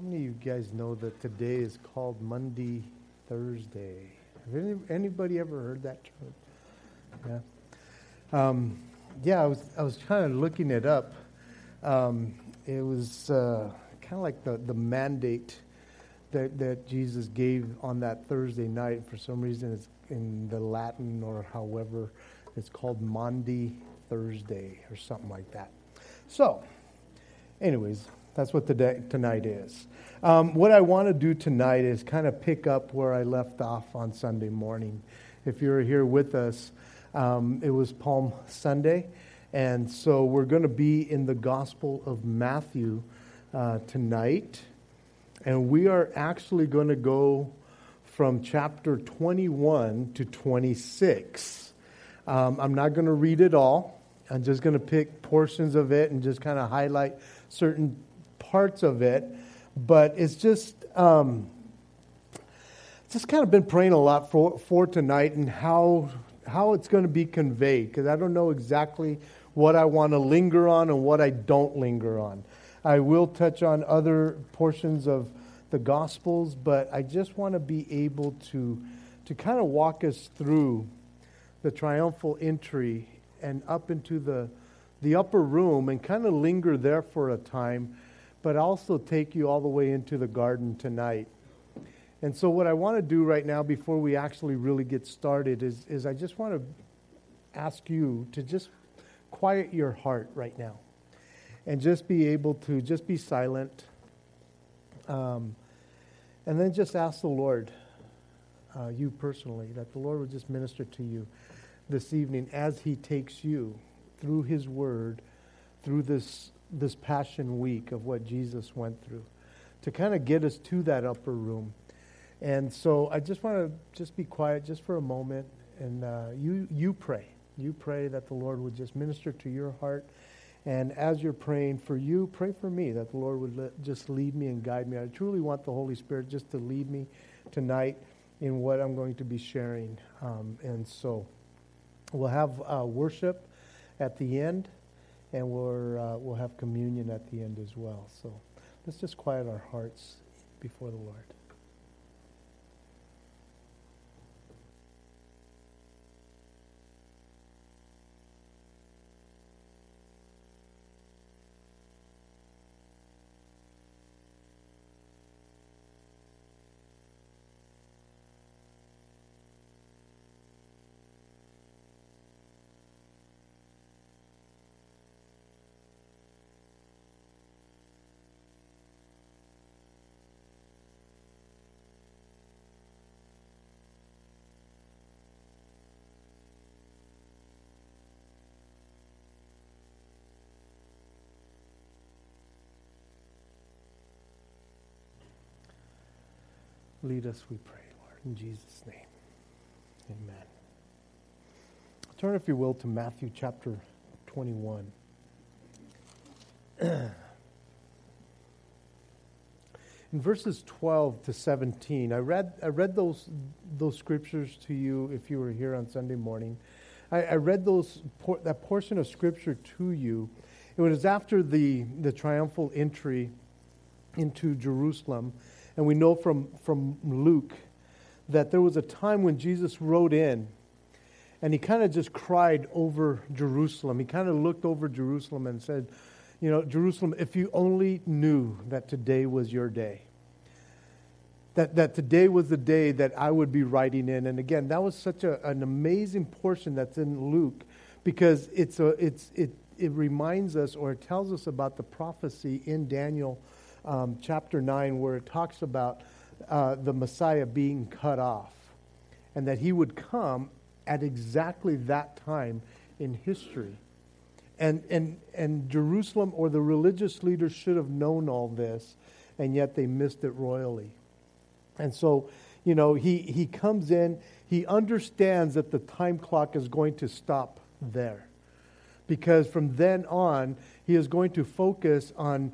How many of you guys know that today is called Maundy Thursday? Have any, anybody ever heard that term? Yeah. Um, yeah, I was I was kind of looking it up. Um, it was uh, kind of like the, the mandate that, that Jesus gave on that Thursday night. For some reason, it's in the Latin or however, it's called Maundy Thursday or something like that. So, anyways, that's what the day, tonight is. Um, what I want to do tonight is kind of pick up where I left off on Sunday morning. If you're here with us, um, it was Palm Sunday, and so we're going to be in the Gospel of Matthew uh, tonight, and we are actually going to go from chapter 21 to 26. Um, I'm not going to read it all. I'm just going to pick portions of it and just kind of highlight certain parts of it, but it's just um, just kind of been praying a lot for for tonight and how how it's going to be conveyed because I don't know exactly what I want to linger on and what I don't linger on. I will touch on other portions of the Gospels, but I just want to be able to to kind of walk us through the triumphal entry and up into the the upper room and kind of linger there for a time but also take you all the way into the garden tonight. And so, what I want to do right now, before we actually really get started, is, is I just want to ask you to just quiet your heart right now and just be able to just be silent. Um, and then just ask the Lord, uh, you personally, that the Lord would just minister to you this evening as He takes you through His Word, through this this Passion Week of what Jesus went through to kind of get us to that upper room. And so I just want to just be quiet just for a moment and uh, you, you pray. You pray that the Lord would just minister to your heart. And as you're praying for you, pray for me that the Lord would just lead me and guide me. I truly want the Holy Spirit just to lead me tonight in what I'm going to be sharing. Um, and so we'll have uh, worship at the end and we'll, uh, we'll have communion at the end as well. So let's just quiet our hearts before the Lord. Lead us, we pray, Lord, in Jesus' name. Amen. Turn, if you will, to Matthew chapter 21. in verses 12 to 17, I read, I read those, those scriptures to you if you were here on Sunday morning. I, I read those, that portion of scripture to you. It was after the, the triumphal entry into Jerusalem and we know from, from Luke that there was a time when Jesus rode in and he kind of just cried over Jerusalem. He kind of looked over Jerusalem and said, You know, Jerusalem, if you only knew that today was your day. That, that today was the day that I would be riding in. And again, that was such a, an amazing portion that's in Luke because it's a, it's, it, it reminds us or it tells us about the prophecy in Daniel um, chapter 9 where it talks about uh, the Messiah being cut off and that he would come at exactly that time in history. And, and, and Jerusalem or the religious leaders should have known all this, and yet they missed it royally. And so, you know, he, he comes in, he understands that the time clock is going to stop there. Because from then on, he is going to focus on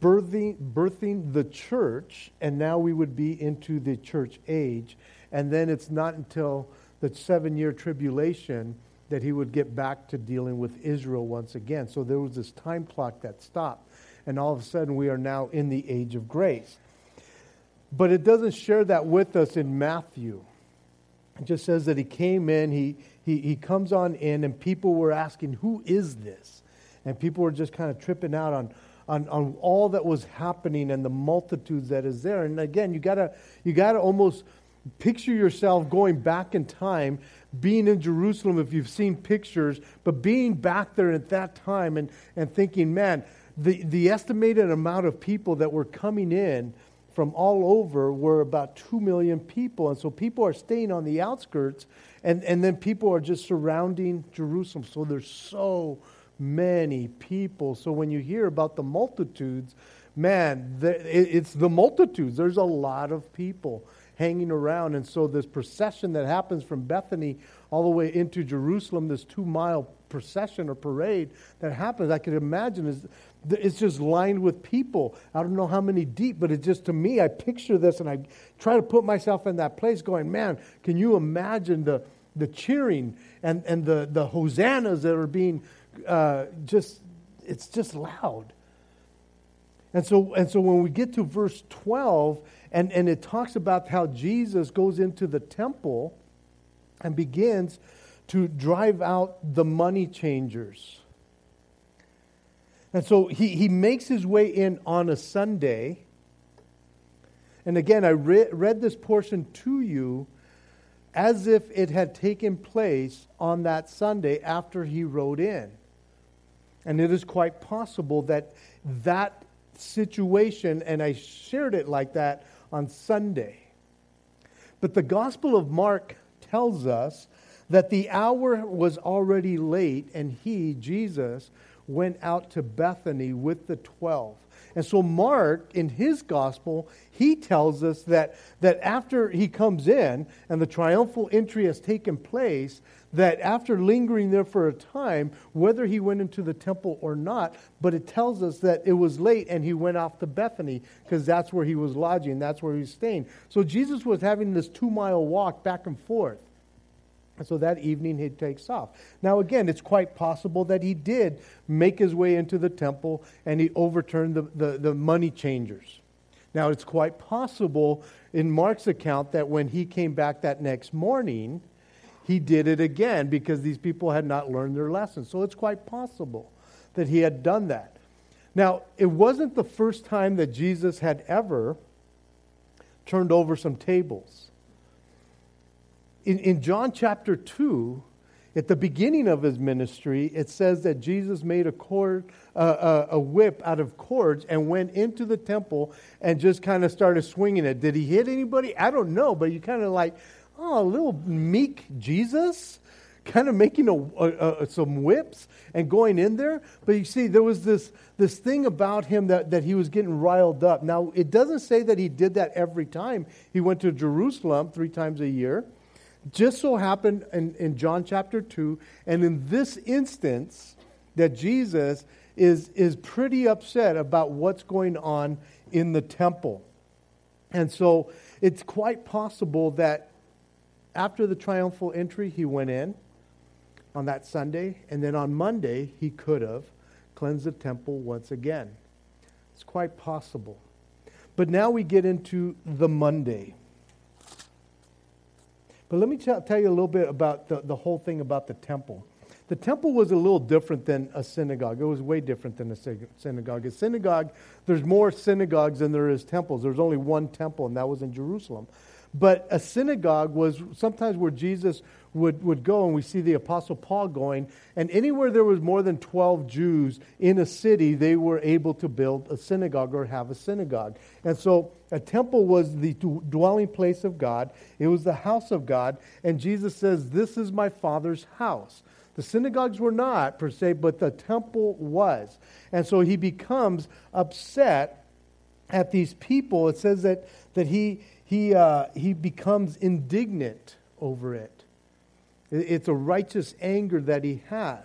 birthing, birthing the church, and now we would be into the church age. And then it's not until the seven year tribulation that he would get back to dealing with Israel once again. So there was this time clock that stopped. And all of a sudden, we are now in the age of grace. But it doesn't share that with us in Matthew. It just says that he came in, he, he, he comes on in, and people were asking, Who is this? And people were just kind of tripping out on, on, on all that was happening and the multitudes that is there. And again, you gotta you gotta almost picture yourself going back in time, being in Jerusalem if you've seen pictures, but being back there at that time and, and thinking, man, the, the estimated amount of people that were coming in from all over were about 2 million people. And so people are staying on the outskirts, and, and then people are just surrounding Jerusalem. So there's so many people. So when you hear about the multitudes, man, it's the multitudes. There's a lot of people hanging around. And so this procession that happens from Bethany all the way into Jerusalem, this two mile procession or parade that happens, I could imagine is it's just lined with people. I don't know how many deep, but it just to me, I picture this and I try to put myself in that place going, man, can you imagine the, the cheering and, and the, the hosannas that are being uh, just, it's just loud. And so, and so when we get to verse 12, and, and it talks about how Jesus goes into the temple and begins to drive out the money changers. And so he, he makes his way in on a Sunday. And again, I re- read this portion to you as if it had taken place on that Sunday after he rode in. And it is quite possible that that situation, and I shared it like that on Sunday. But the Gospel of Mark tells us that the hour was already late, and he, Jesus, went out to Bethany with the twelve. And so, Mark, in his gospel, he tells us that, that after he comes in and the triumphal entry has taken place, that after lingering there for a time, whether he went into the temple or not, but it tells us that it was late and he went off to Bethany because that's where he was lodging, that's where he was staying. So, Jesus was having this two mile walk back and forth. And so that evening he takes off. Now, again, it's quite possible that he did make his way into the temple and he overturned the, the, the, money changers. Now, it's quite possible in Mark's account that when he came back that next morning, he did it again because these people had not learned their lesson. So it's quite possible that he had done that. Now, it wasn't the first time that Jesus had ever turned over some tables in, in John chapter 2, at the beginning of his ministry, it says that Jesus made a cord, uh, uh, a whip out of cords and went into the temple and just kind of started swinging it. Did he hit anybody? I don't know, but you kind of like, oh, a little meek Jesus, kind of making a, a, a, some whips and going in there. But you see, there was this this thing about him that, that he was getting riled up. Now, it doesn't say that he did that every time. He went to Jerusalem three times a year just so happened in, in John chapter 2, and in this instance, that Jesus is, is pretty upset about what's going on in the temple. And so it's quite possible that after the triumphal entry, he went in on that Sunday, and then on Monday, he could have cleansed the temple once again. It's quite possible. But now we get into the Monday. But let me tell, tell you a little bit about the, the whole thing about the temple. The temple was a little different than a synagogue. It was way different than a synagogue. A synagogue, there's more synagogues than there is temples. There's only one temple, and that was in Jerusalem. But a synagogue was sometimes where Jesus would, would go, and we see the Apostle Paul going. And anywhere there was more than 12 Jews in a city, they were able to build a synagogue or have a synagogue. And so a temple was the dwelling place of God, it was the house of God. And Jesus says, This is my Father's house. The synagogues were not, per se, but the temple was. And so he becomes upset at these people. It says that, that he, he, uh, he becomes indignant over it. It's a righteous anger that he has.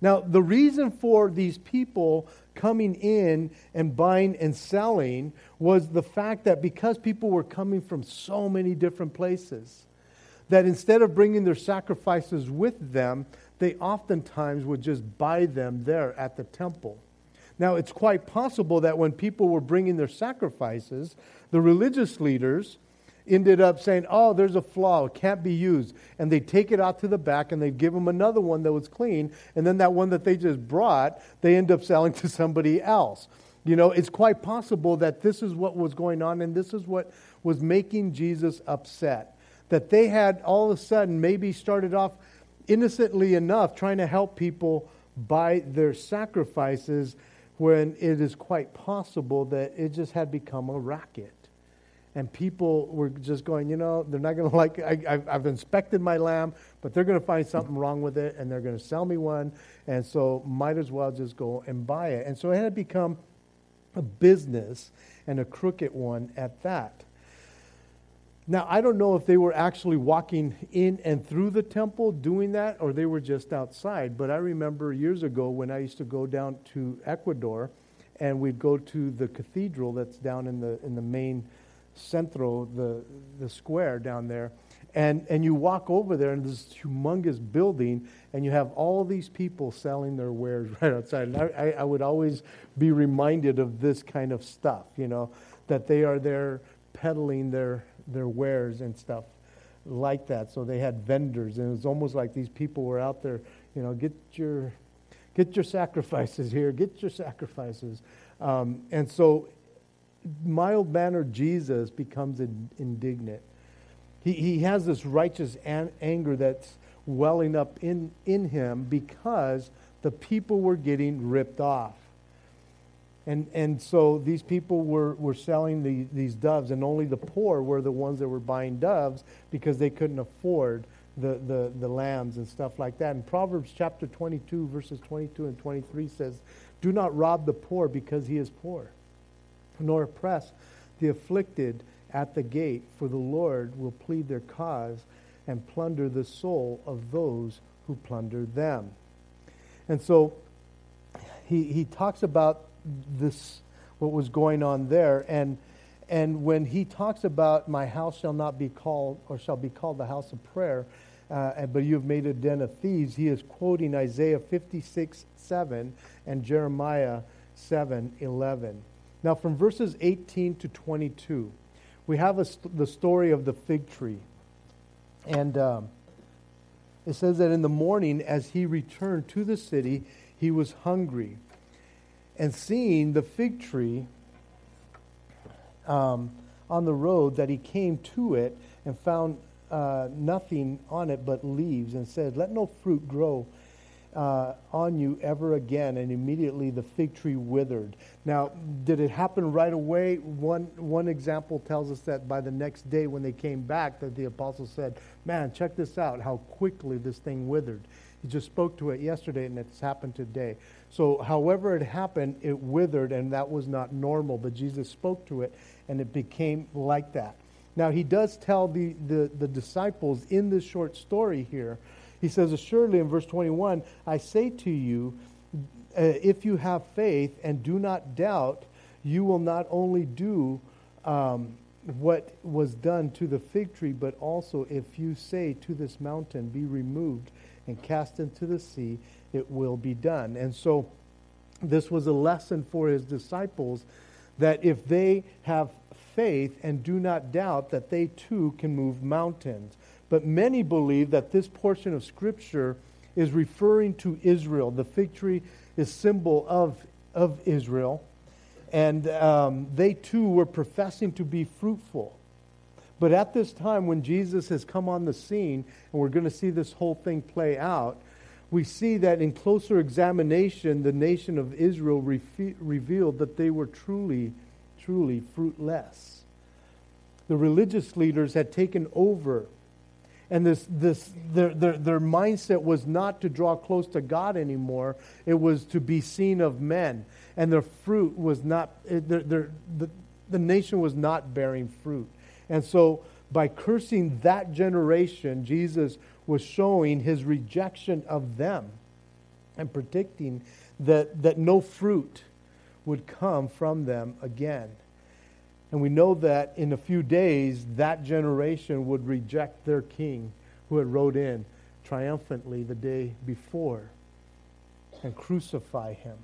Now, the reason for these people coming in and buying and selling was the fact that because people were coming from so many different places, that instead of bringing their sacrifices with them, they oftentimes would just buy them there at the temple. Now, it's quite possible that when people were bringing their sacrifices, the religious leaders ended up saying, Oh, there's a flaw, it can't be used. And they take it out to the back and they give them another one that was clean. And then that one that they just brought, they end up selling to somebody else. You know, it's quite possible that this is what was going on and this is what was making Jesus upset. That they had all of a sudden maybe started off innocently enough trying to help people by their sacrifices when it is quite possible that it just had become a racket and people were just going, you know, they're not going to like, I, have inspected my lamb, but they're going to find something wrong with it, and they're going to sell me one, and so might as well just go and buy it. And so it had become a business and a crooked one at that. Now, I don't know if they were actually walking in and through the temple doing that, or they were just outside, but I remember years ago when I used to go down to Ecuador, and we'd go to the cathedral that's down in the, in the main Centro, the, the square down there. And, and you walk over there, and this humongous building, and you have all these people selling their wares right outside. And I, I would always be reminded of this kind of stuff, you know, that they are there peddling their, their wares and stuff like that. So they had vendors, and it was almost like these people were out there, you know, get your, get your sacrifices here, get your sacrifices. Um, and so mild mannered Jesus becomes indignant. He, he has this righteous an- anger that's welling up in, in him because the people were getting ripped off. And, and so these people were, were selling the, these doves, and only the poor were the ones that were buying doves because they couldn't afford the, the, the lambs and stuff like that. And Proverbs chapter 22, verses 22 and 23 says, Do not rob the poor because he is poor nor oppress the afflicted at the gate, for the Lord will plead their cause and plunder the soul of those who plunder them. And so he, he talks about this, what was going on there. And, and when he talks about, My house shall not be called, or shall be called the house of prayer, uh, but you have made a den of thieves, he is quoting Isaiah 56 7 and Jeremiah 7 11. Now, from verses 18 to 22, we have a, the story of the fig tree. And um, it says that in the morning, as he returned to the city, he was hungry. And seeing the fig tree um, on the road, that he came to it and found uh, nothing on it but leaves, and said, Let no fruit grow uh, on you ever again. And immediately the fig tree withered. Now, did it happen right away? One, one example tells us that by the next day when they came back, that the apostle said, Man, check this out, how quickly this thing withered. He just spoke to it yesterday, and it's happened today. So, however it happened, it withered, and that was not normal. But Jesus spoke to it, and it became like that. Now, he does tell the, the, the disciples in this short story here he says, Assuredly, in verse 21, I say to you, uh, if you have faith and do not doubt, you will not only do um, what was done to the fig tree, but also if you say to this mountain, Be removed and cast into the sea, it will be done. And so this was a lesson for his disciples that if they have faith and do not doubt, that they too can move mountains. But many believe that this portion of Scripture is referring to Israel. The fig tree is symbol of, of Israel. And um, they too were professing to be fruitful. But at this time, when Jesus has come on the scene, and we're going to see this whole thing play out, we see that in closer examination, the nation of Israel re- revealed that they were truly, truly fruitless. The religious leaders had taken over and this, this, their, their, their mindset was not to draw close to God anymore. It was to be seen of men. And their fruit was not, eh, their, their, the, the nation was not bearing fruit. And so by cursing that generation, Jesus was showing his rejection of them and predicting that, that no fruit would come from them again. And we know that in a few days, that generation would reject their king who had rode in triumphantly the day before and crucify him.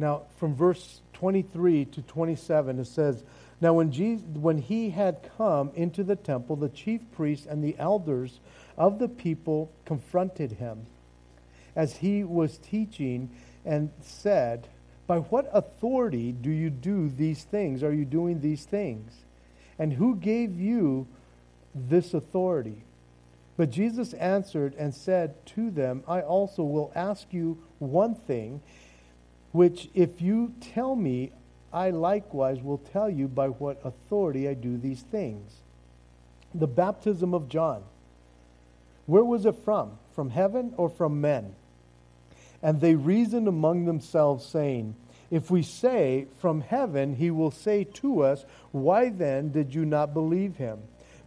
Now, from verse 23 to 27, it says, Now, when, Jesus, when he had come into the temple, the chief priests and the elders of the people confronted him as he was teaching and said, By what authority do you do these things? Are you doing these things? And who gave you this authority? But Jesus answered and said to them, I also will ask you one thing, which if you tell me, I likewise will tell you by what authority I do these things. The baptism of John, where was it from? From heaven or from men? And they reasoned among themselves, saying, If we say, From heaven, he will say to us, Why then did you not believe him?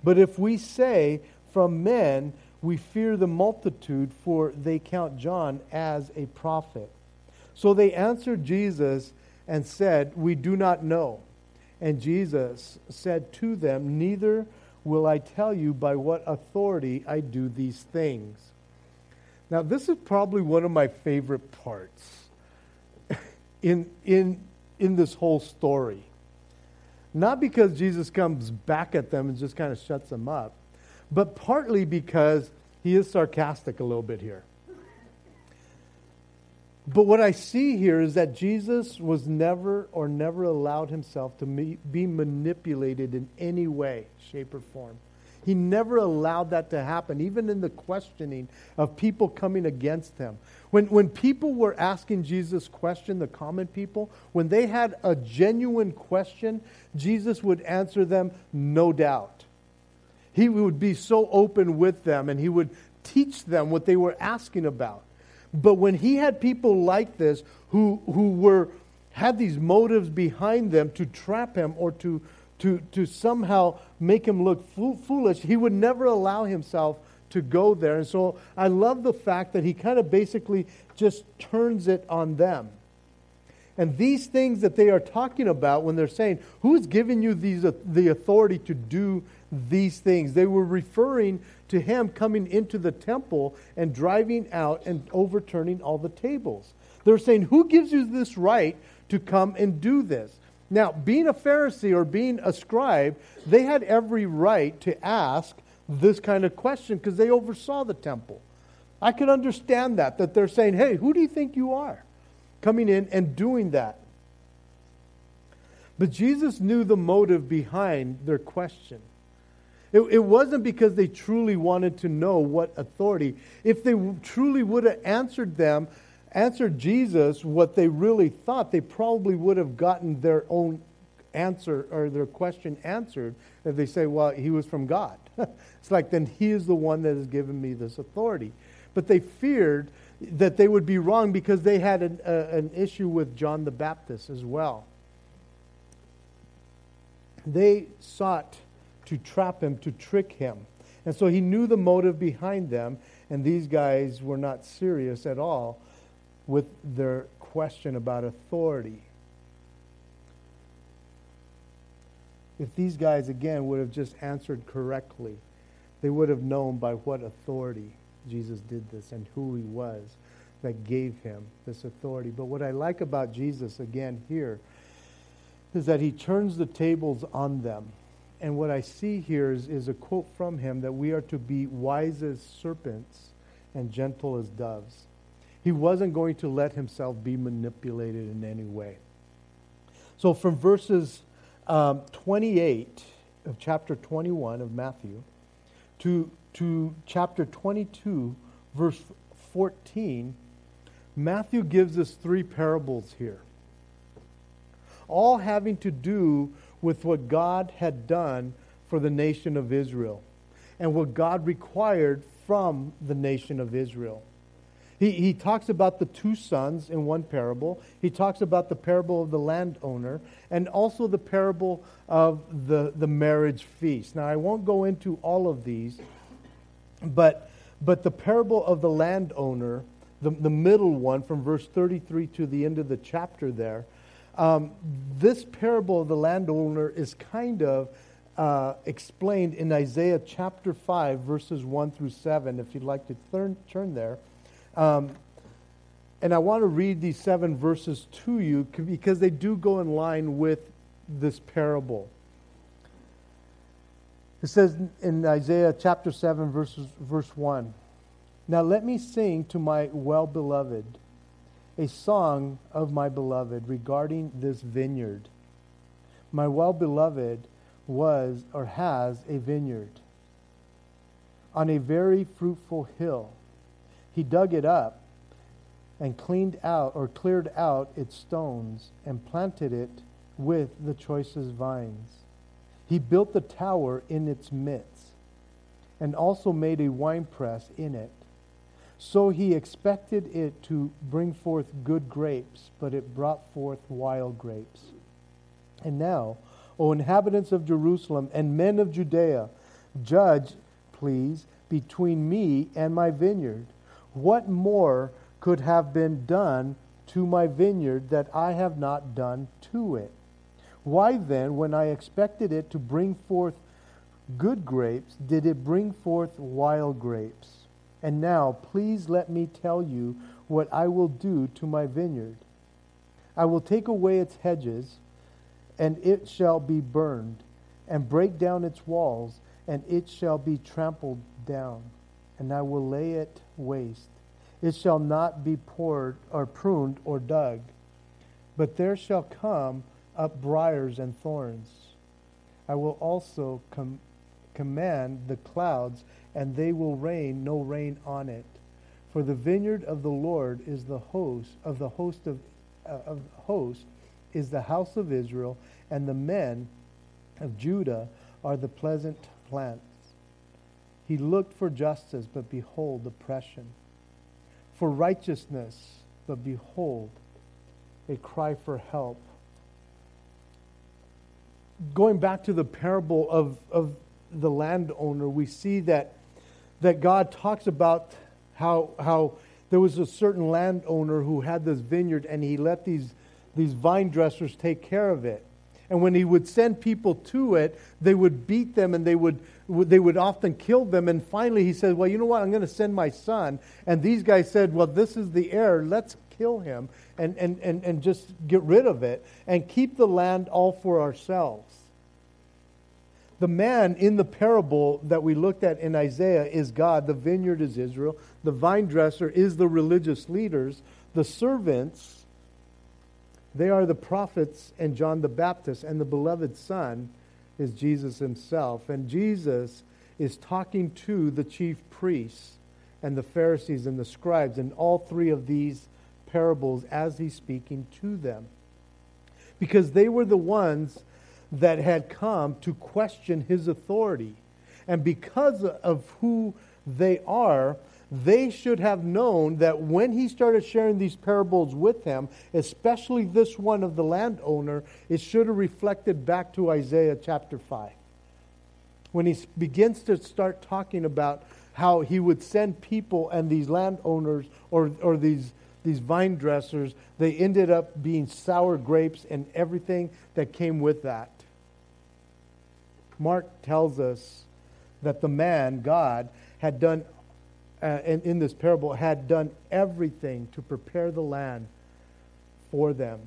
But if we say, From men, we fear the multitude, for they count John as a prophet. So they answered Jesus and said, We do not know. And Jesus said to them, Neither will I tell you by what authority I do these things. Now, this is probably one of my favorite parts in, in, in this whole story. Not because Jesus comes back at them and just kind of shuts them up, but partly because he is sarcastic a little bit here. But what I see here is that Jesus was never or never allowed himself to be manipulated in any way, shape, or form. He never allowed that to happen, even in the questioning of people coming against him. When, when people were asking Jesus question, the common people, when they had a genuine question, Jesus would answer them, no doubt. He would be so open with them and he would teach them what they were asking about. But when he had people like this who, who were, had these motives behind them to trap him or to to, to somehow make him look foolish, he would never allow himself to go there. And so I love the fact that he kind of basically just turns it on them. And these things that they are talking about when they're saying, Who's giving you these, uh, the authority to do these things? They were referring to him coming into the temple and driving out and overturning all the tables. They're saying, Who gives you this right to come and do this? Now, being a Pharisee or being a scribe, they had every right to ask this kind of question because they oversaw the temple. I could understand that, that they're saying, hey, who do you think you are? Coming in and doing that. But Jesus knew the motive behind their question. It, it, wasn't because they truly wanted to know what authority. If they truly would have answered them answered Jesus what they really thought, they probably would have gotten their own answer or their question answered if they say, well, he was from God. it's like, then he is the one that has given me this authority. But they feared that they would be wrong because they had an, uh, an issue with John the Baptist as well. They sought to trap him, to trick him. And so he knew the motive behind them, and these guys were not serious at all with their question about authority. If these guys, again, would have just answered correctly, they would have known by what authority Jesus did this and who he was that gave him this authority. But what I like about Jesus, again, here, is that he turns the tables on them. And what I see here is, is a quote from him that we are to be wise as serpents and gentle as doves. He wasn't going to let himself be manipulated in any way. So, from verses um, 28 of chapter 21 of Matthew to, to chapter 22, verse 14, Matthew gives us three parables here, all having to do with what God had done for the nation of Israel and what God required from the nation of Israel. He, he talks about the two sons in one parable. He talks about the parable of the landowner and also the parable of the, the marriage feast. Now, I won't go into all of these, but, but the parable of the landowner, the, the middle one from verse 33 to the end of the chapter there, um, this parable of the landowner is kind of uh, explained in Isaiah chapter 5, verses 1 through 7. If you'd like to turn, turn there. Um, and I want to read these seven verses to you because they do go in line with this parable. It says in Isaiah chapter 7, verses, verse 1 Now let me sing to my well beloved a song of my beloved regarding this vineyard. My well beloved was or has a vineyard on a very fruitful hill. He dug it up and cleaned out or cleared out its stones and planted it with the choicest vines. He built the tower in its midst and also made a winepress in it. So he expected it to bring forth good grapes, but it brought forth wild grapes. And now, O inhabitants of Jerusalem and men of Judea, judge, please, between me and my vineyard. What more could have been done to my vineyard that I have not done to it? Why then, when I expected it to bring forth good grapes, did it bring forth wild grapes? And now, please let me tell you what I will do to my vineyard. I will take away its hedges, and it shall be burned, and break down its walls, and it shall be trampled down, and I will lay it waste. It shall not be poured or pruned or dug, but there shall come up briars and thorns. I will also com- command the clouds, and they will rain no rain on it. For the vineyard of the Lord is the host of the host of, uh, of host is the house of Israel, and the men of Judah are the pleasant plants. He looked for justice, but behold, oppression. For righteousness, but behold, a cry for help going back to the parable of, of the landowner, we see that, that God talks about how, how there was a certain landowner who had this vineyard and he let these, these vine dressers take care of it. And when he would send people to it, they would beat them and they would, they would often kill them. And finally, he said, Well, you know what? I'm going to send my son. And these guys said, Well, this is the heir. Let's kill him and, and, and, and just get rid of it and keep the land all for ourselves. The man in the parable that we looked at in Isaiah is God. The vineyard is Israel. The vine dresser is the religious leaders. The servants, they are the prophets and John the Baptist. And the beloved Son is Jesus himself. And Jesus is talking to the chief priests and the Pharisees and the scribes in all three of these parables as he's speaking to them. Because they were the ones that had come to question his authority. And because of who they are, they should have known that when he started sharing these parables with them, especially this one of the landowner, it should have reflected back to Isaiah chapter 5. When he begins to start talking about how he would send people and these landowners or, or these these vine dressers, they ended up being sour grapes and everything that came with that. Mark tells us that the man, God, had done, uh, in, in this parable, had done everything to prepare the land for them.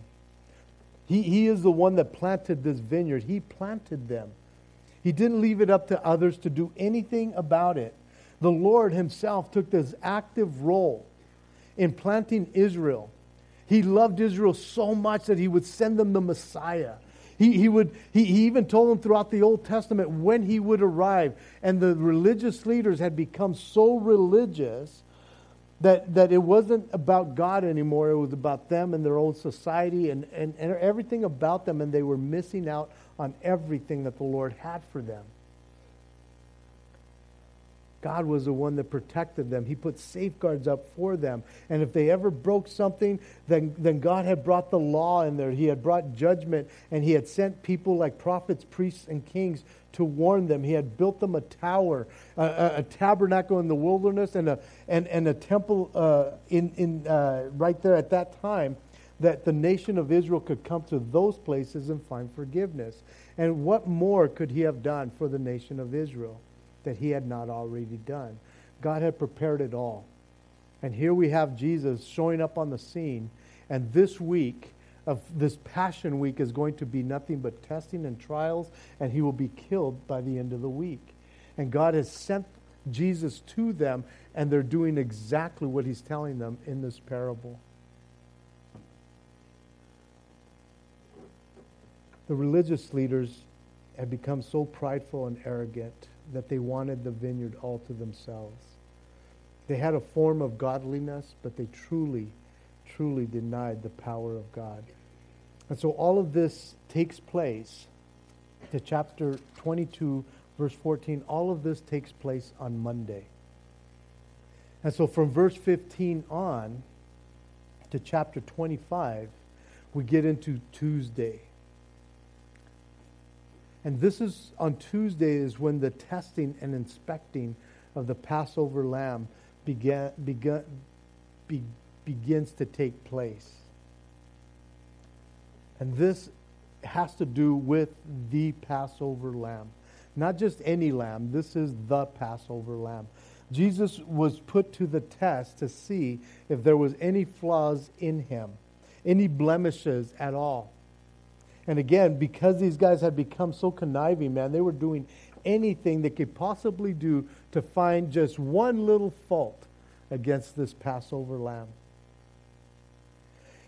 He, he is the one that planted this vineyard. He planted them. He didn't leave it up to others to do anything about it. The Lord Himself took this active role in planting Israel. He loved Israel so much that he would send them the Messiah. He, he, would, he, he even told them throughout the Old Testament when he would arrive. And the religious leaders had become so religious that, that it wasn't about God anymore. It was about them and their own society and, and, and everything about them. And they were missing out on everything that the Lord had for them. God was the one that protected them. He put safeguards up for them. And if they ever broke something, then, then God had brought the law in there. He had brought judgment, and He had sent people like prophets, priests, and kings to warn them. He had built them a tower, a, a, tabernacle in the wilderness, and a, and, and a temple uh, in, in, uh, right there at that time that the nation of Israel could come to those places and find forgiveness. And what more could He have done for the nation of Israel? That he had not already done. God had prepared it all. And here we have Jesus showing up on the scene. And this week, of this Passion Week, is going to be nothing but testing and trials, and he will be killed by the end of the week. And God has sent Jesus to them, and they're doing exactly what he's telling them in this parable. The religious leaders had become so prideful and arrogant that they wanted the vineyard all to themselves. They had a form of godliness, but they truly, truly denied the power of God. And so all of this takes place to chapter 22, verse 14. All of this takes place on Monday. And so from verse 15 on to chapter 25, we get into Tuesday. And this is on Tuesday is when the testing and inspecting of the Passover lamb began, be, begins to take place. And this has to do with the Passover lamb. Not just any lamb, this is the Passover lamb. Jesus was put to the test to see if there was any flaws in him, any blemishes at all. And again, because these guys had become so conniving, man, they were doing anything they could possibly do to find just one little fault against this Passover lamb.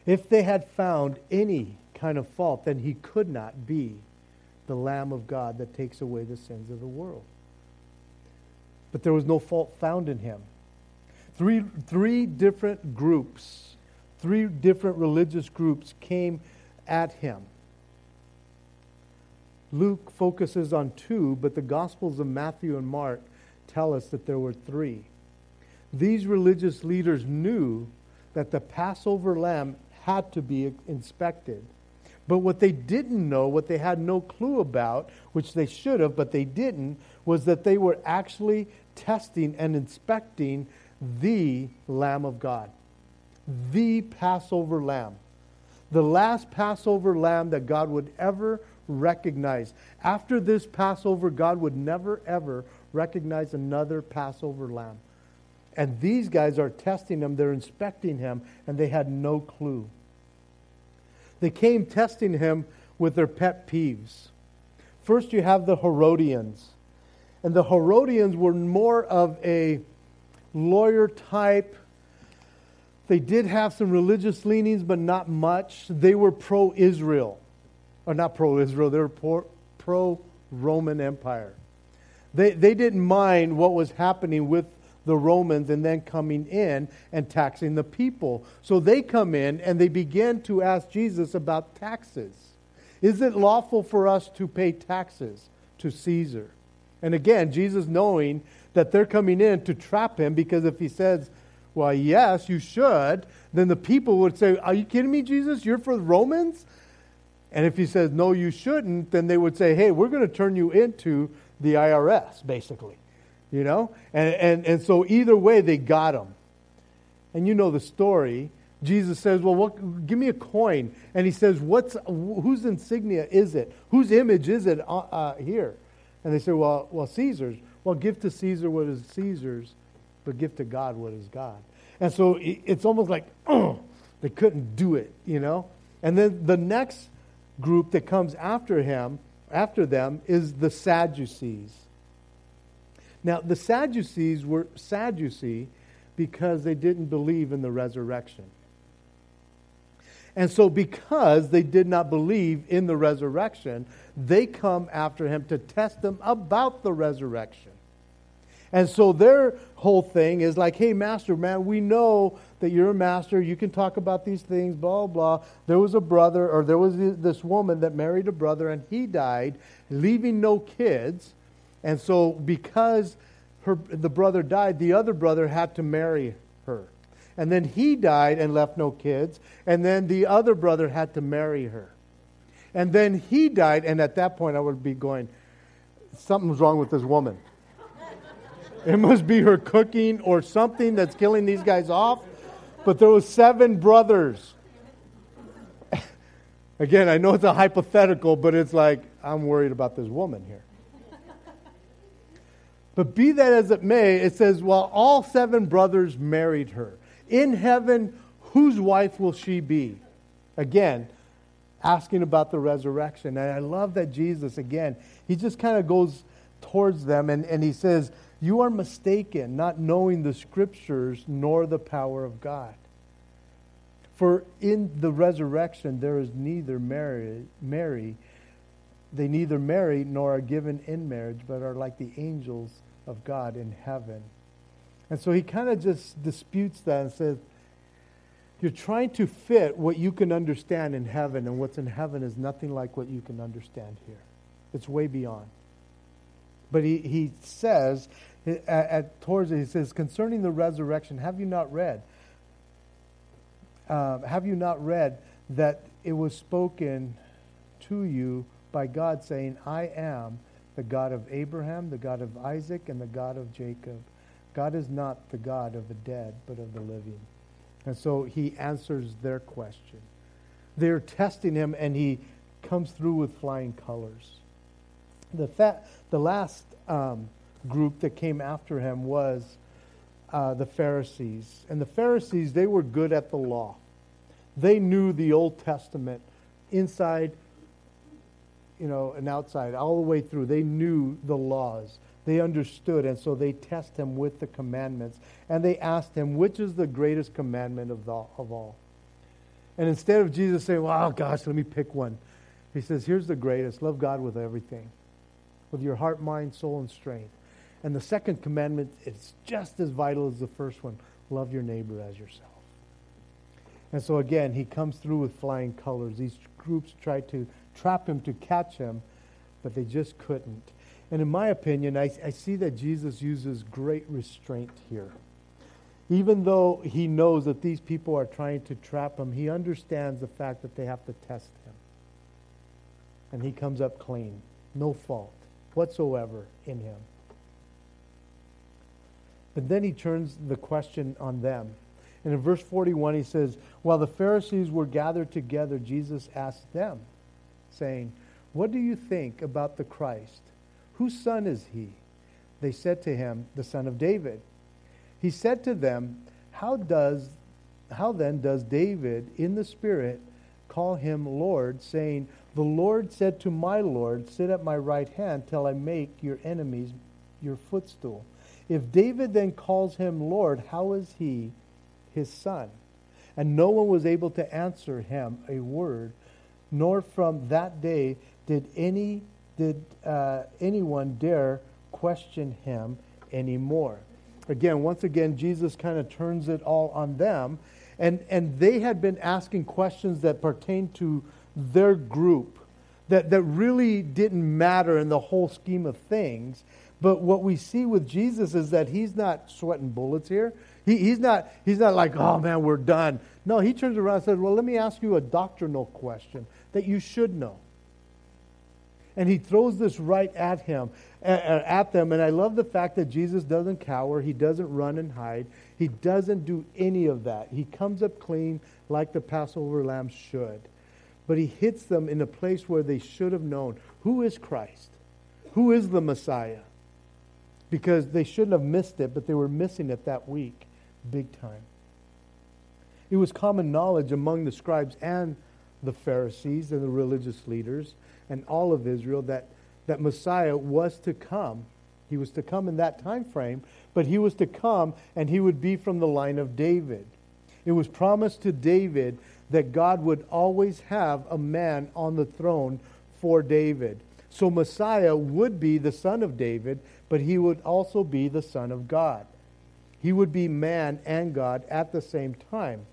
If they had found any kind of fault, then he could not be the Lamb of God that takes away the sins of the world. But there was no fault found in him. Three, three different groups, three different religious groups came at him. Luke focuses on two, but the Gospels of Matthew and Mark tell us that there were three. These religious leaders knew that the Passover lamb had to be inspected. But what they didn't know, what they had no clue about, which they should have, but they didn't, was that they were actually testing and inspecting the Lamb of God, the Passover lamb, the last Passover lamb that God would ever recognize. After this Passover, God would never, ever recognize another Passover lamb. And these guys are testing him, they're inspecting him, and they had no clue. They came testing him with their pet peeves. First, you have the Herodians. And the Herodians were more of a lawyer type. They did have some religious leanings, but not much. They were pro Israel. Or not pro Israel, they were pro Roman Empire. They, they didn't mind what was happening with the Romans and then coming in and taxing the people. So they come in and they begin to ask Jesus about taxes. Is it lawful for us to pay taxes to Caesar? And again, Jesus knowing that they're coming in to trap him because if he says, well, yes, you should, then the people would say, Are you kidding me, Jesus? You're for the Romans? And if he says, No, you shouldn't, then they would say, Hey, we're going to turn you into the IRS, basically you know? And, and, and so either way, they got him. And you know the story. Jesus says, Well, what, give me a coin. And he says, What's, Whose insignia is it? Whose image is it uh, uh, here? And they say, well, well, Caesar's. Well, give to Caesar what is Caesar's, but give to God what is God. And so it's almost like, oh, they couldn't do it, you know? And then the next group that comes after him, after them, is the Sadducees. Now, the Sadducees were Sadducee because they didn't believe in the resurrection. And so, because they did not believe in the resurrection, they come after him to test him about the resurrection. And so, their whole thing is like, hey, master, man, we know that you're a master. You can talk about these things, blah, blah. There was a brother, or there was this woman that married a brother, and he died, leaving no kids. And so, because her, the brother died, the other brother had to marry her. And then he died and left no kids. And then the other brother had to marry her. And then he died, and at that point, I would be going, something's wrong with this woman. it must be her cooking or something that's killing these guys off. But there was seven brothers. Again, I know it's a hypothetical, but it's like, I'm worried about this woman here. But be that as it may, it says, Well, all seven brothers married her. In heaven, whose wife will she be? Again, asking about the resurrection. And I love that Jesus, again, he just kind of goes towards them and, and he says, You are mistaken, not knowing the scriptures nor the power of God. For in the resurrection there is neither marry, they neither marry nor are given in marriage, but are like the angels of God in heaven. And so he kind of just disputes that and says, You're trying to fit what you can understand in heaven, and what's in heaven is nothing like what you can understand here. It's way beyond. But he, he says, at, at towards it, he says, Concerning the resurrection, have you not read? uh, have you not read that it was spoken to you by God, saying, I am the God of Abraham, the God of Isaac, and the God of Jacob? God is not the God of the dead, but of the living. And so he answers their question. They're testing him, and he comes through with flying colors. The, fa- the last um, group that came after him was uh, the Pharisees. And the Pharisees, they were good at the law. They knew the Old Testament inside, you know, and outside, all the way through. They knew the laws. They understood, and so they test him with the commandments. And they asked him, which is the greatest commandment of, the, of all? And instead of Jesus saying, well, gosh, let me pick one, he says, here's the greatest love God with everything, with your heart, mind, soul, and strength. And the second commandment is just as vital as the first one love your neighbor as yourself. And so again, he comes through with flying colors. These groups tried to trap him to catch him, but they just couldn't. And in my opinion, I, I see that Jesus uses great restraint here. Even though he knows that these people are trying to trap him, he understands the fact that they have to test him. And he comes up clean, no fault whatsoever in him. But then he turns the question on them. And in verse 41, he says, While the Pharisees were gathered together, Jesus asked them, saying, What do you think about the Christ? Whose son is he? They said to him, The son of David. He said to them, How does how then does David in the Spirit call him Lord, saying, The Lord said to my Lord, Sit at my right hand till I make your enemies your footstool. If David then calls him Lord, how is he his son? And no one was able to answer him a word, nor from that day did any did uh, anyone dare question him anymore. Again, once again, Jesus kind of turns it all on them, and and they had been asking questions that pertain to their group that, that really didn't matter in the whole scheme of things. But what we see with Jesus is that he's not sweating bullets here. He, he's, not, he's not like, oh man, we're done. No, he turns around and says, well, let me ask you a doctrinal question that you should know. And he throws this right at him, at them. And I love the fact that Jesus doesn't cower. He doesn't run and hide. He doesn't do any of that. He comes up clean like the Passover lamb should. But he hits them in a place where they should have known who is Christ? Who is the Messiah? Because they shouldn't have missed it, but they were missing it that week, big time. It was common knowledge among the scribes and the Pharisees and the religious leaders and all of Israel that, that Messiah was to come. He was to come in that time frame, but he was to come and he would be from the line of David. It was promised to David that God would always have a man on the throne for David. So Messiah would be the son of David, but he would also be the Son of God. He would be man and God at the same time.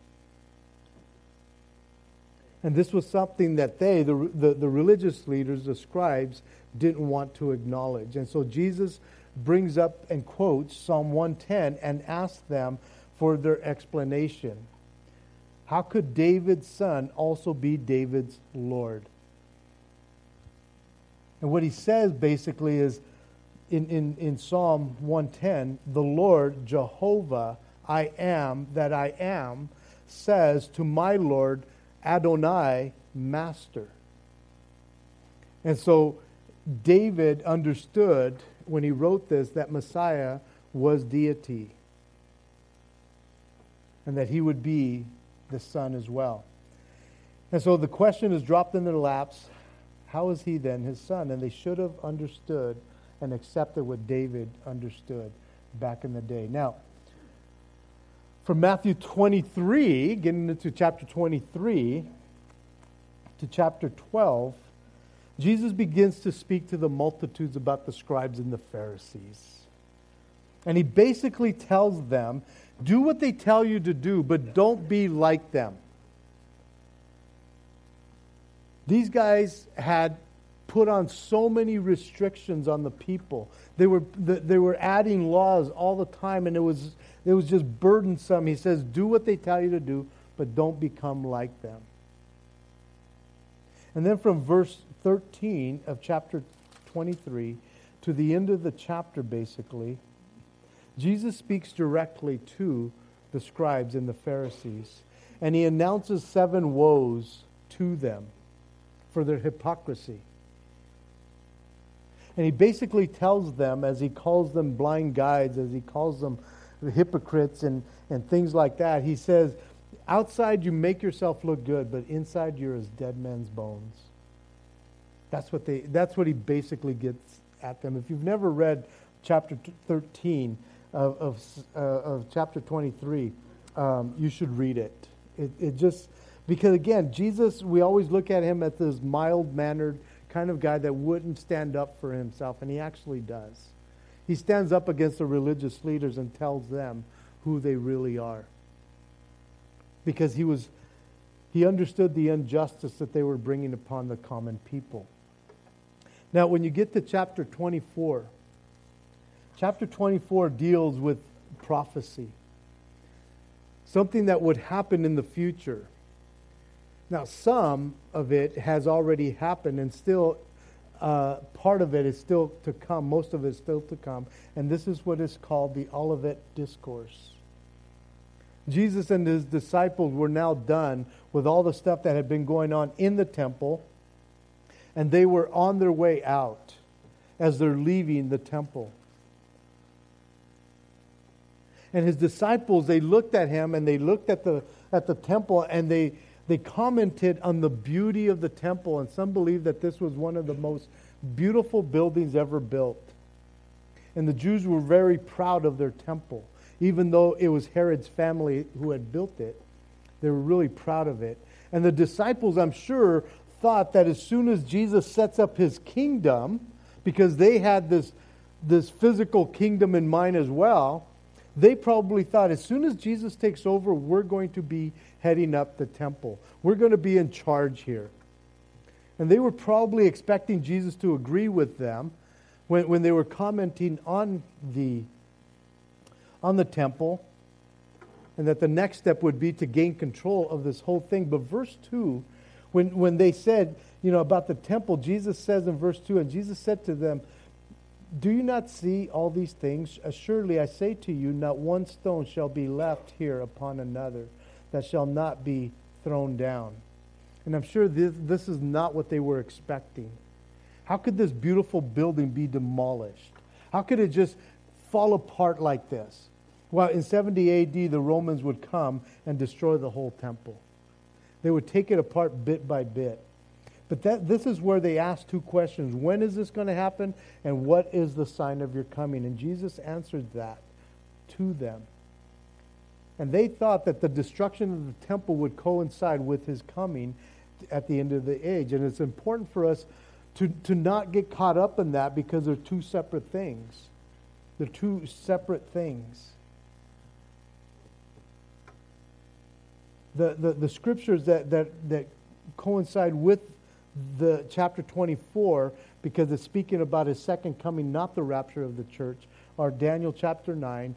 And this was something that they, the, the, the, religious leaders, the scribes, didn't want to acknowledge. And so Jesus brings up and quotes Psalm 110 and asks them for their explanation. How could David's son also be David's Lord? And what he says basically is in, in, in Psalm 110, the Lord, Jehovah, I am that I am, says to my Lord, Adonai, Master. And so David understood when he wrote this that Messiah was deity and that he would be the Son as well. And so the question is dropped in their laps how is he then his son? And they should have understood and accepted what David understood back in the day. Now, from Matthew 23, getting into chapter 23 to chapter 12, Jesus begins to speak to the multitudes about the scribes and the Pharisees. And he basically tells them, do what they tell you to do, but don't be like them. These guys had put on so many restrictions on the people. They were, they were adding laws all the time, and it was, it was just burdensome. He says, Do what they tell you to do, but don't become like them. And then from verse 13 of chapter 23 to the end of the chapter, basically, Jesus speaks directly to the scribes and the Pharisees, and he announces seven woes to them for their hypocrisy. And he basically tells them, as he calls them blind guides, as he calls them hypocrites and, and things like that, he says, outside you make yourself look good, but inside you're as dead man's bones. That's what, they, that's what he basically gets at them. If you've never read chapter 13 of, of, uh, of chapter 23, um, you should read it. It, it just because again, Jesus, we always look at him as this mild mannered kind of guy that wouldn't stand up for himself, and he actually does. He stands up against the religious leaders and tells them who they really are. Because he was he understood the injustice that they were bringing upon the common people. Now, when you get to chapter 24, chapter 24 deals with prophecy, something that would happen in the future. Now, some of it has already happened, and still uh, part of it is still to come. Most of it is still to come. And this is what is called the Olivet Discourse. Jesus and his disciples were now done with all the stuff that had been going on in the temple, and they were on their way out as they're leaving the temple. And his disciples, they looked at him and they looked at the, at the temple and they, they commented on the beauty of the temple, and some believe that this was one of the most beautiful buildings ever built. And the Jews were very proud of their temple. Even though it was Herod's family who had built it, they were really proud of it. And the disciples, I'm sure, thought that as soon as Jesus sets up his kingdom, because they had this, this physical kingdom in mind as well, they probably thought as soon as Jesus takes over, we're going to be heading up the temple. We're going to be in charge here. And they were probably expecting Jesus to agree with them when, when they were commenting on the, on the temple and that the next step would be to gain control of this whole thing. But verse 2, when, when they said, you know, about the temple, Jesus says in verse 2, and Jesus said to them, do you not see all these things? Assuredly, I say to you, not one stone shall be left here upon another that shall not be thrown down. And I'm sure this, this is not what they were expecting. How could this beautiful building be demolished? How could it just fall apart like this? Well, in 70 AD, the Romans would come and destroy the whole temple. They would take it apart bit by bit. But that, this is where they ask two questions When is this going to happen? And what is the sign of your coming? And Jesus answered that to them. And they thought that the destruction of the temple would coincide with his coming at the end of the age. And it's important for us to, to not get caught up in that because they're two separate things. They're two separate things. The, the, the scriptures that, that, that coincide with the chapter 24 because it's speaking about his second coming, not the rapture of the church, are Daniel chapter 9,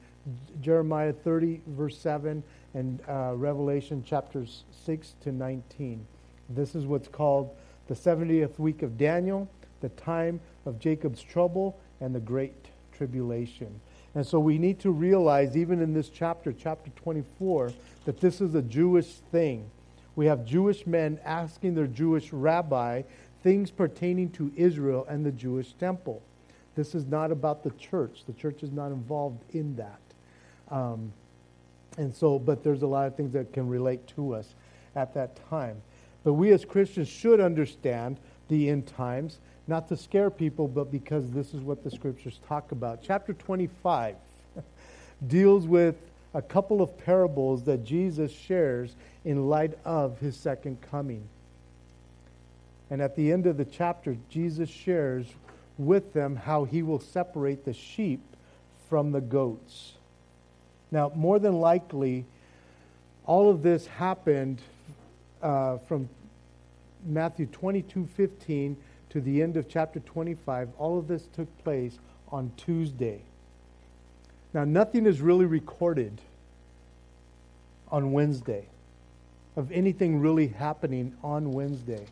Jeremiah 30, verse 7, and uh, Revelation chapters 6 to 19. This is what's called the 70th week of Daniel, the time of Jacob's trouble, and the great tribulation. And so we need to realize, even in this chapter, chapter 24, that this is a Jewish thing we have Jewish men asking their Jewish rabbi things pertaining to Israel and the Jewish temple. This is not about the church. The church is not involved in that. Um, and so, but there's a lot of things that can relate to us at that time. But we as Christians should understand the end times, not to scare people, but because this is what the scriptures talk about. Chapter 25 deals with a couple of parables that Jesus shares in light of his second coming. And at the end of the chapter, Jesus shares with them how he will separate the sheep from the goats. Now, more than likely, all of this happened uh, from Matthew 22 15 to the end of chapter 25. All of this took place on Tuesday. Now, nothing is really recorded on Wednesday of anything really happening on Wednesday.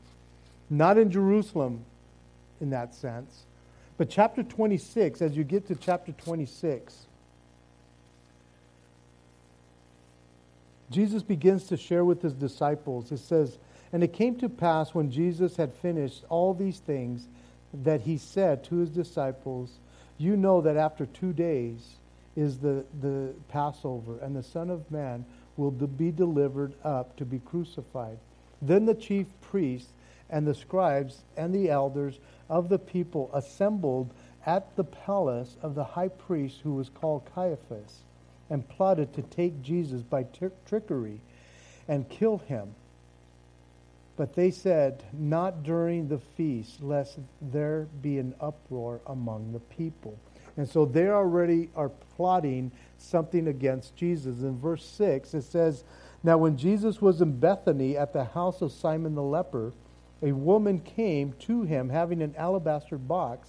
Not in Jerusalem in that sense. But chapter 26, as you get to chapter 26, Jesus begins to share with his disciples. It says, And it came to pass when Jesus had finished all these things that he said to his disciples, You know that after two days is the, the Passover, and the Son of Man will be delivered up to be crucified. Then the chief priests and the scribes and the elders of the people assembled at the palace of the high priest who was called Caiaphas and plotted to take Jesus by trickery and kill him. But they said, Not during the feast, lest there be an uproar among the people. And so they already are plotting something against Jesus. In verse 6, it says, Now when Jesus was in Bethany at the house of Simon the leper, a woman came to him having an alabaster box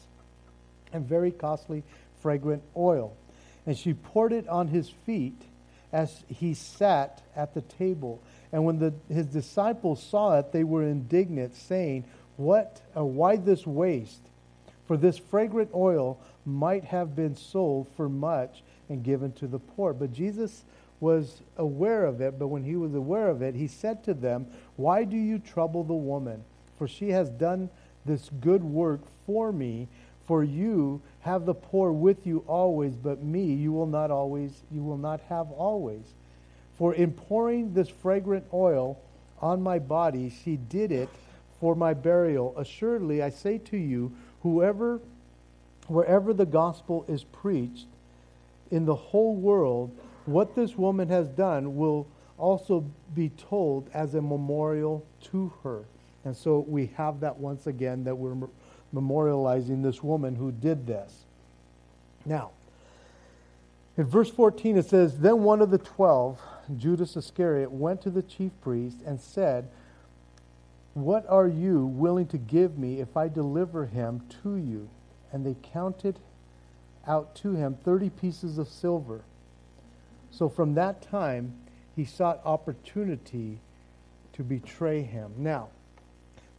and very costly fragrant oil. And she poured it on his feet as he sat at the table. And when the, his disciples saw it, they were indignant, saying, What, uh, why this waste? For this fragrant oil might have been sold for much and given to the poor. But Jesus was aware of it, but when he was aware of it, he said to them, Why do you trouble the woman? For she has done this good work for me. For you have the poor with you always, but me you will not always, you will not have always. For in pouring this fragrant oil on my body, she did it for my burial. Assuredly, I say to you, whoever, wherever the gospel is preached in the whole world, what this woman has done will also be told as a memorial to her. And so we have that once again that we're memorializing this woman who did this. Now, in verse 14 it says, Then one of the twelve, Judas Iscariot, went to the chief priest and said, what are you willing to give me if I deliver him to you? And they counted out to him 30 pieces of silver. So from that time, he sought opportunity to betray him. Now,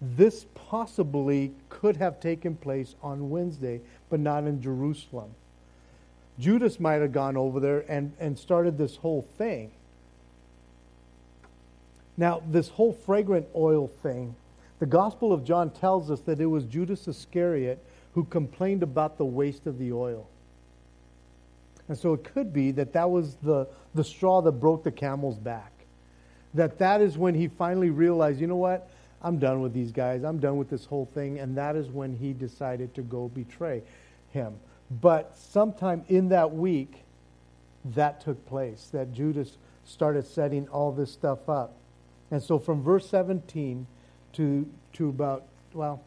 this possibly could have taken place on Wednesday, but not in Jerusalem. Judas might have gone over there and, and started this whole thing. Now, this whole fragrant oil thing, the Gospel of John tells us that it was Judas Iscariot who complained about the waste of the oil. And so it could be that that was the, the straw that broke the camel's back. That that is when he finally realized, you know what? I'm done with these guys. I'm done with this whole thing. And that is when he decided to go betray him. But sometime in that week, that took place, that Judas started setting all this stuff up. And so from verse 17 to, to about, well,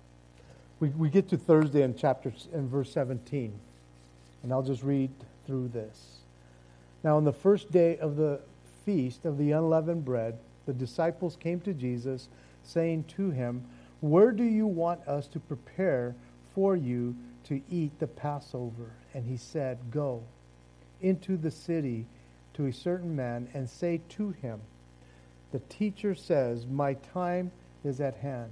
we, we get to Thursday in chapter in verse 17. And I'll just read through this. Now, on the first day of the feast of the unleavened bread, the disciples came to Jesus, saying to him, Where do you want us to prepare for you to eat the Passover? And he said, Go into the city to a certain man and say to him, the teacher says, My time is at hand,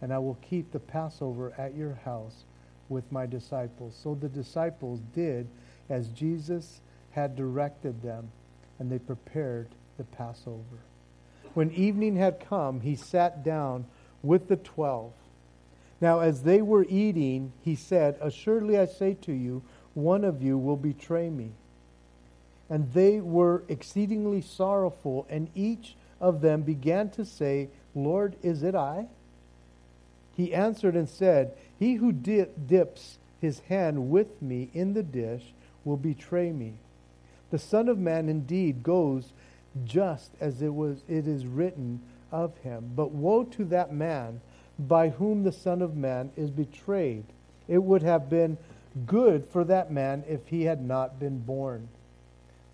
and I will keep the Passover at your house with my disciples. So the disciples did as Jesus had directed them, and they prepared the Passover. When evening had come, he sat down with the twelve. Now, as they were eating, he said, Assuredly I say to you, one of you will betray me. And they were exceedingly sorrowful, and each of them began to say, Lord, is it I? He answered and said, He who dips his hand with me in the dish will betray me. The Son of Man indeed goes just as it was it is written of him. But woe to that man by whom the Son of Man is betrayed. It would have been good for that man if he had not been born.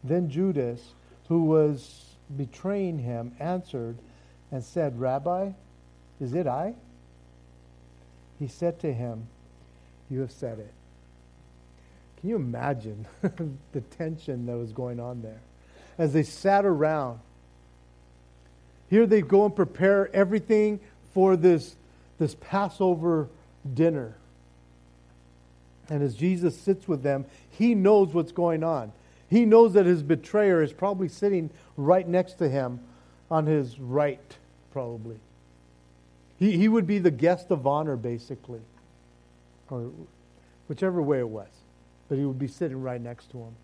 Then Judas, who was betraying him, answered and said, Rabbi, is it I? He said to him, You have said it. Can you imagine the tension that was going on there? As they sat around, here they go and prepare everything for this, this Passover dinner. And as Jesus sits with them, he knows what's going on. He knows that his betrayer is probably sitting right next to him on his right, probably. He, he would be the guest of honor, basically, or whichever way it was. But he would be sitting right next to him.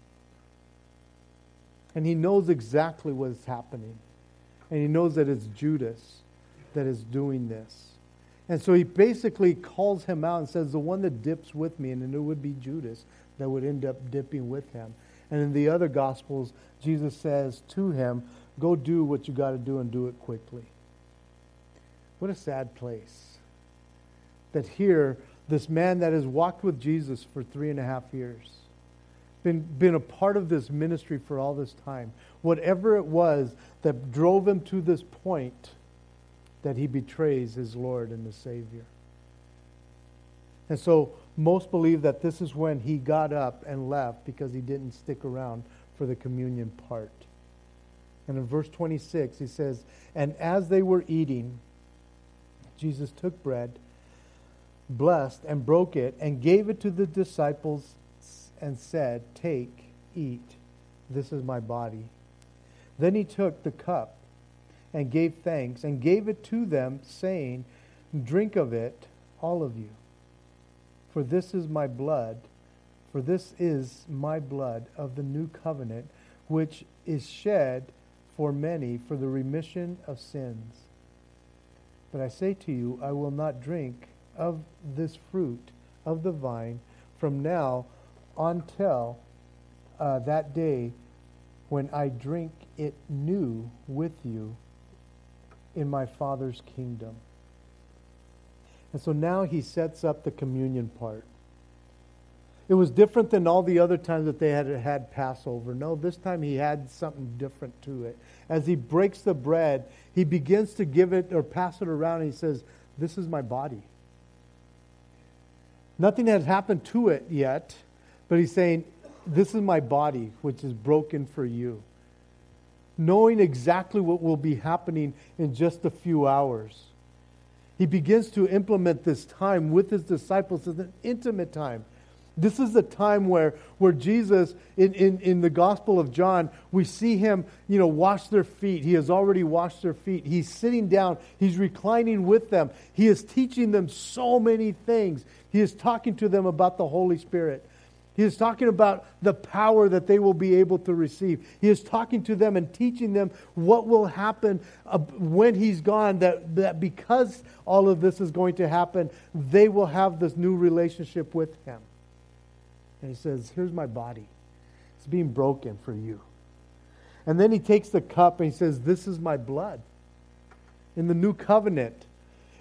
And he knows exactly what is happening. And he knows that it's Judas that is doing this. And so he basically calls him out and says, The one that dips with me, and then it would be Judas that would end up dipping with him. And in the other Gospels, Jesus says to him, Go do what you got to do and do it quickly. What a sad place. That here, this man that has walked with Jesus for three and a half years, been, been a part of this ministry for all this time, whatever it was that drove him to this point, that he betrays his Lord and the Savior. And so most believe that this is when he got up and left because he didn't stick around for the communion part. And in verse 26, he says, And as they were eating, Jesus took bread, blessed, and broke it, and gave it to the disciples, and said, Take, eat, this is my body. Then he took the cup and gave thanks, and gave it to them, saying, Drink of it, all of you. For this is my blood, for this is my blood of the new covenant, which is shed for many for the remission of sins. But I say to you, I will not drink of this fruit of the vine from now until uh, that day when I drink it new with you in my Father's kingdom. And so now he sets up the communion part. It was different than all the other times that they had had Passover. No, this time he had something different to it. As he breaks the bread, he begins to give it or pass it around and he says, This is my body. Nothing has happened to it yet, but he's saying, This is my body, which is broken for you. Knowing exactly what will be happening in just a few hours he begins to implement this time with his disciples as an intimate time. This is the time where, where Jesus, in, in, in the Gospel of John, we see him, you know, wash their feet. He has already washed their feet. He's sitting down. He's reclining with them. He is teaching them so many things. He is talking to them about the Holy Spirit. He is talking about the power that they will be able to receive. He is talking to them and teaching them what will happen uh, when he's gone, that, that because all of this is going to happen, they will have this new relationship with him. And he says, Here's my body. It's being broken for you. And then he takes the cup and he says, This is my blood in the new covenant.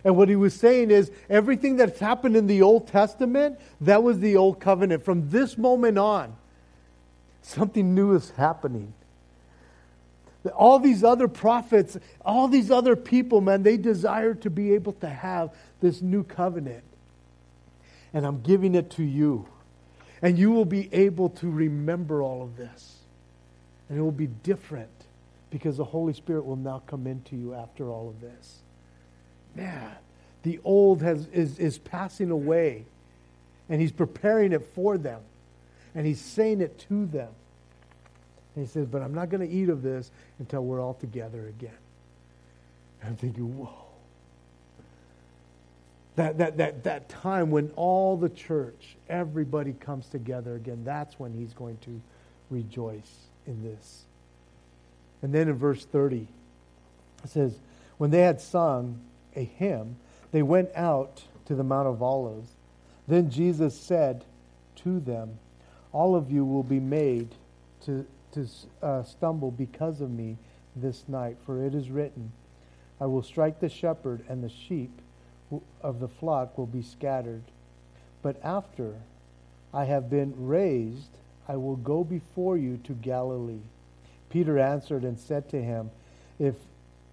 And what he was saying is everything that's happened in the Old Testament, that was the Old Covenant. From this moment on, something new is happening. All these other prophets, all these other people, man, they desire to be able to have this new covenant. And I'm giving it to you. And you will be able to remember all of this. And it will be different because the Holy Spirit will now come into you after all of this man, the old has, is, is passing away. And he's preparing it for them. And he's saying it to them. And he says, But I'm not going to eat of this until we're all together again. And I'm thinking, whoa. That, that, that, that time when all the church, everybody comes together again, that's when he's going to rejoice in this. And then in verse 30, it says, When they had sung a hymn, they went out to the Mount of Olives. Then Jesus said to them, All of you will be made to, to uh, stumble because of me this night, for it is written, I will strike the shepherd, and the sheep of the flock will be scattered. But after I have been raised, I will go before you to Galilee. Peter answered and said to him, If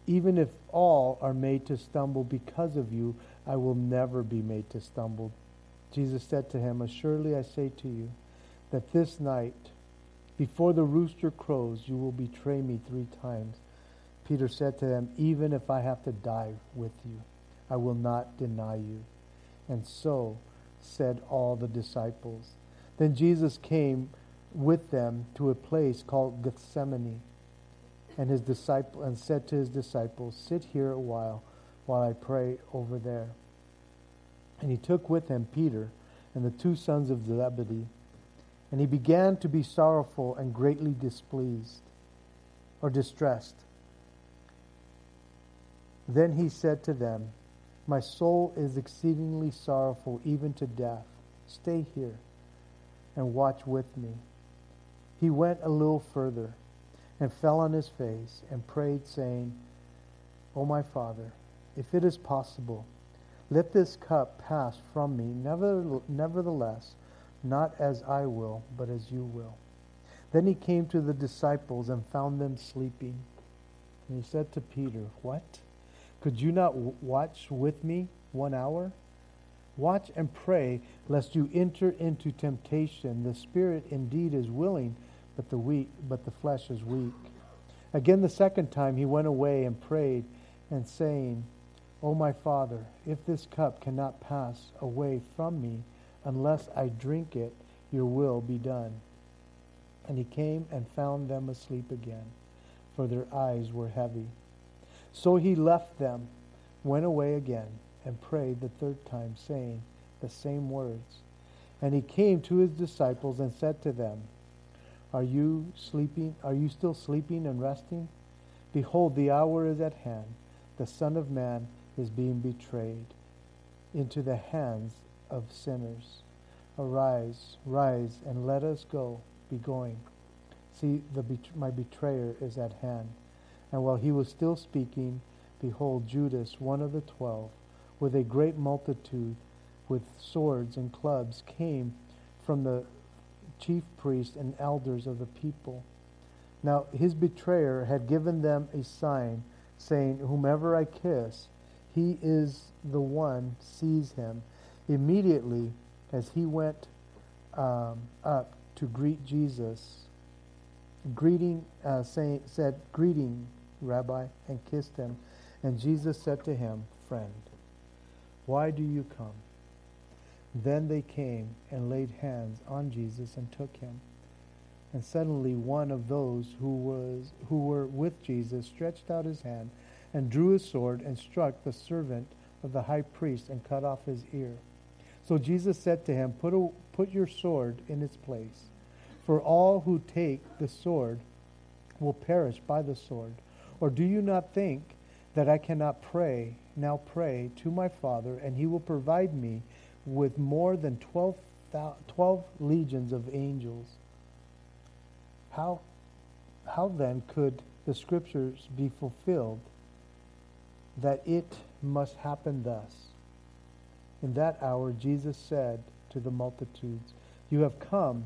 even if all are made to stumble because of you, I will never be made to stumble. Jesus said to him, Assuredly I say to you, that this night, before the rooster crows, you will betray me three times. Peter said to them, Even if I have to die with you, I will not deny you. And so said all the disciples. Then Jesus came with them to a place called Gethsemane and his disciple and said to his disciples, Sit here a while while I pray over there. And he took with him Peter and the two sons of Zebedee, and he began to be sorrowful and greatly displeased or distressed. Then he said to them, My soul is exceedingly sorrowful, even to death. Stay here and watch with me. He went a little further and fell on his face and prayed, saying, O my Father, if it is possible, let this cup pass from me. Nevertheless, not as I will, but as you will. Then he came to the disciples and found them sleeping. And he said to Peter, What? Could you not watch with me one hour? Watch and pray, lest you enter into temptation. The spirit indeed is willing, but the weak, but the flesh is weak. Again, the second time he went away and prayed, and saying, O my Father, if this cup cannot pass away from me unless I drink it, your will be done. And he came and found them asleep again, for their eyes were heavy. So he left them, went away again, and prayed the third time, saying the same words. And he came to his disciples and said to them, are you sleeping? Are you still sleeping and resting? Behold, the hour is at hand. The Son of Man is being betrayed into the hands of sinners. Arise, rise, and let us go. Be going. See, the, my betrayer is at hand. And while he was still speaking, behold, Judas, one of the twelve, with a great multitude, with swords and clubs, came from the chief priests and elders of the people. Now his betrayer had given them a sign, saying, Whomever I kiss, he is the one, seize him. Immediately, as he went um, up to greet Jesus, greeting, uh, saying, said, Greeting, Rabbi, and kissed him. And Jesus said to him, Friend, why do you come? Then they came and laid hands on Jesus and took him. And suddenly one of those who, was, who were with Jesus stretched out his hand and drew his sword and struck the servant of the high priest and cut off his ear. So Jesus said to him, Put, a, put your sword in its place. For all who take the sword will perish by the sword. Or do you not think that I cannot pray, now pray to my Father, and he will provide me with more than 12, 12 legions of angels. How, how then could the scriptures be fulfilled that it must happen thus? In that hour, Jesus said to the multitudes, You have come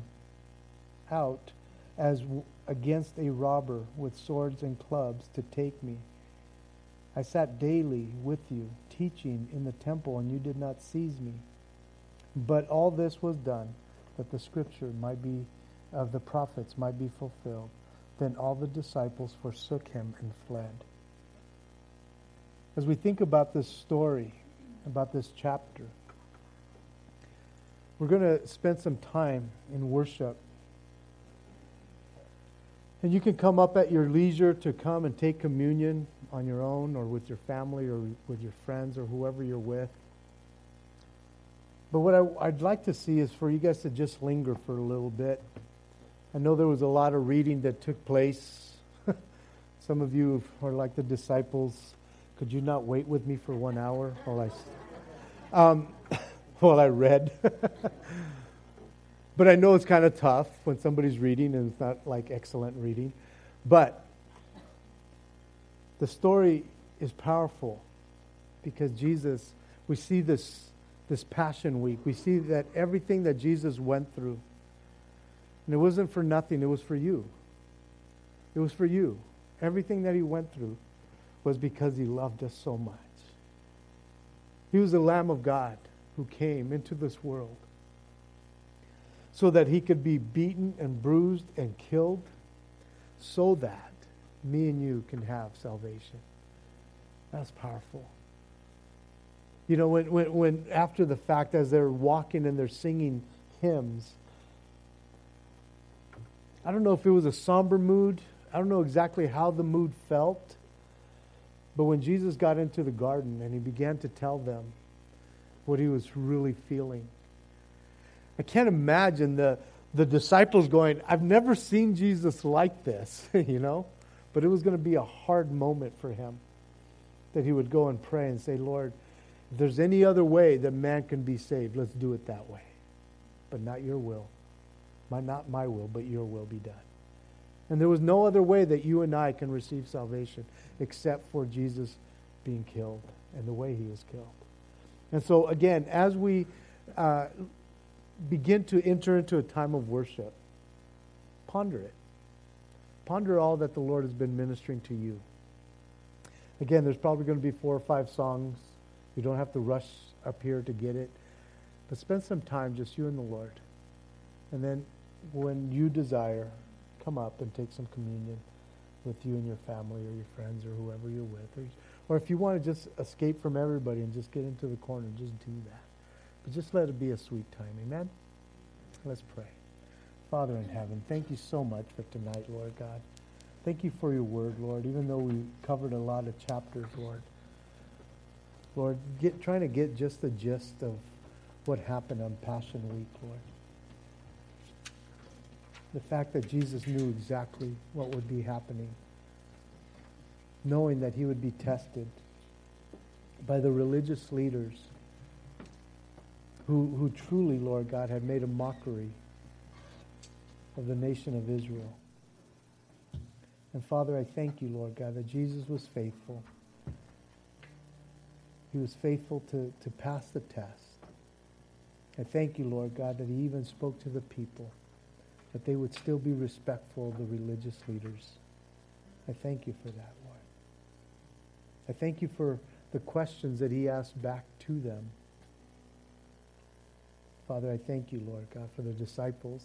out as against a robber with swords and clubs to take me. I sat daily with you, teaching in the temple, and you did not seize me. But all this was done that the scripture might be of the prophets might be fulfilled. Then all the disciples forsook him and fled. As we think about this story, about this chapter, we're going to spend some time in worship. And you can come up at your leisure to come and take communion on your own or with your family or with your friends or whoever you're with. But what I, would like to see is for you guys to just linger for a little bit. I know there was a lot of reading that took place. Some of you are like the disciples. Could you not wait with me for one hour while I, um, while I read? but I know it's kind of tough when somebody's reading and it's not like excellent reading. But the story is powerful because Jesus, we see this, this Passion Week. We see that everything that Jesus went through, and it wasn't for nothing, it was for you. It was for you. Everything that he went through was because he loved us so much. He was the Lamb of God who came into this world so that he could be beaten and bruised and killed so that me and you can have salvation. That's powerful. You know, when, when, when after the fact, as they're walking and they're singing hymns, I don't know if it was a somber mood. I don't know exactly how the mood felt. But when Jesus got into the garden and he began to tell them what he was really feeling, I can't imagine the, the disciples going, I've never seen Jesus like this, you know? But it was going to be a hard moment for him that he would go and pray and say, Lord, if there's any other way that man can be saved, let's do it that way. But not your will. My, not my will, but your will be done. And there was no other way that you and I can receive salvation except for Jesus being killed and the way he was killed. And so, again, as we uh, begin to enter into a time of worship, ponder it. Ponder all that the Lord has been ministering to you. Again, there's probably going to be four or five songs. You don't have to rush up here to get it. But spend some time just you and the Lord. And then when you desire, come up and take some communion with you and your family or your friends or whoever you're with. Or, or if you want to just escape from everybody and just get into the corner, just do that. But just let it be a sweet time. Amen? Let's pray. Father in heaven, thank you so much for tonight, Lord God. Thank you for your word, Lord, even though we covered a lot of chapters, Lord. Lord, get, trying to get just the gist of what happened on Passion Week, Lord. The fact that Jesus knew exactly what would be happening, knowing that he would be tested by the religious leaders who, who truly, Lord God, had made a mockery of the nation of Israel. And Father, I thank you, Lord God, that Jesus was faithful. He was faithful to, to pass the test. I thank you, Lord God, that he even spoke to the people, that they would still be respectful of the religious leaders. I thank you for that, Lord. I thank you for the questions that he asked back to them. Father, I thank you, Lord God, for the disciples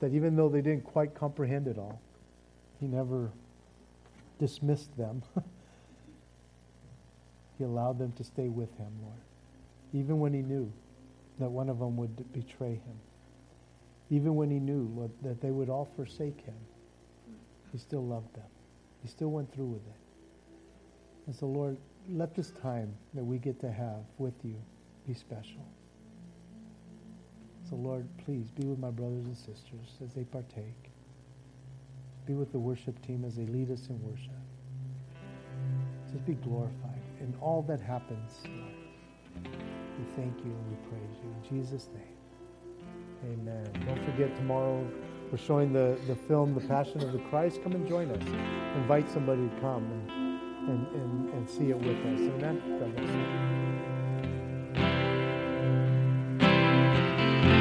that even though they didn't quite comprehend it all, he never dismissed them. he allowed them to stay with him, Lord, even when he knew that one of them would betray him. Even when he knew Lord, that they would all forsake him, he still loved them. He still went through with it. And so, Lord, let this time that we get to have with you be special. So, Lord, please be with my brothers and sisters as they partake. Be with the worship team as they lead us in worship. Just be glorified in all that happens, Lord. We thank you and we praise you. In Jesus' name, amen. Don't forget, tomorrow we're showing the, the film, The Passion of the Christ. Come and join us. Invite somebody to come and, and, and, and see it with us. Amen. God bless you.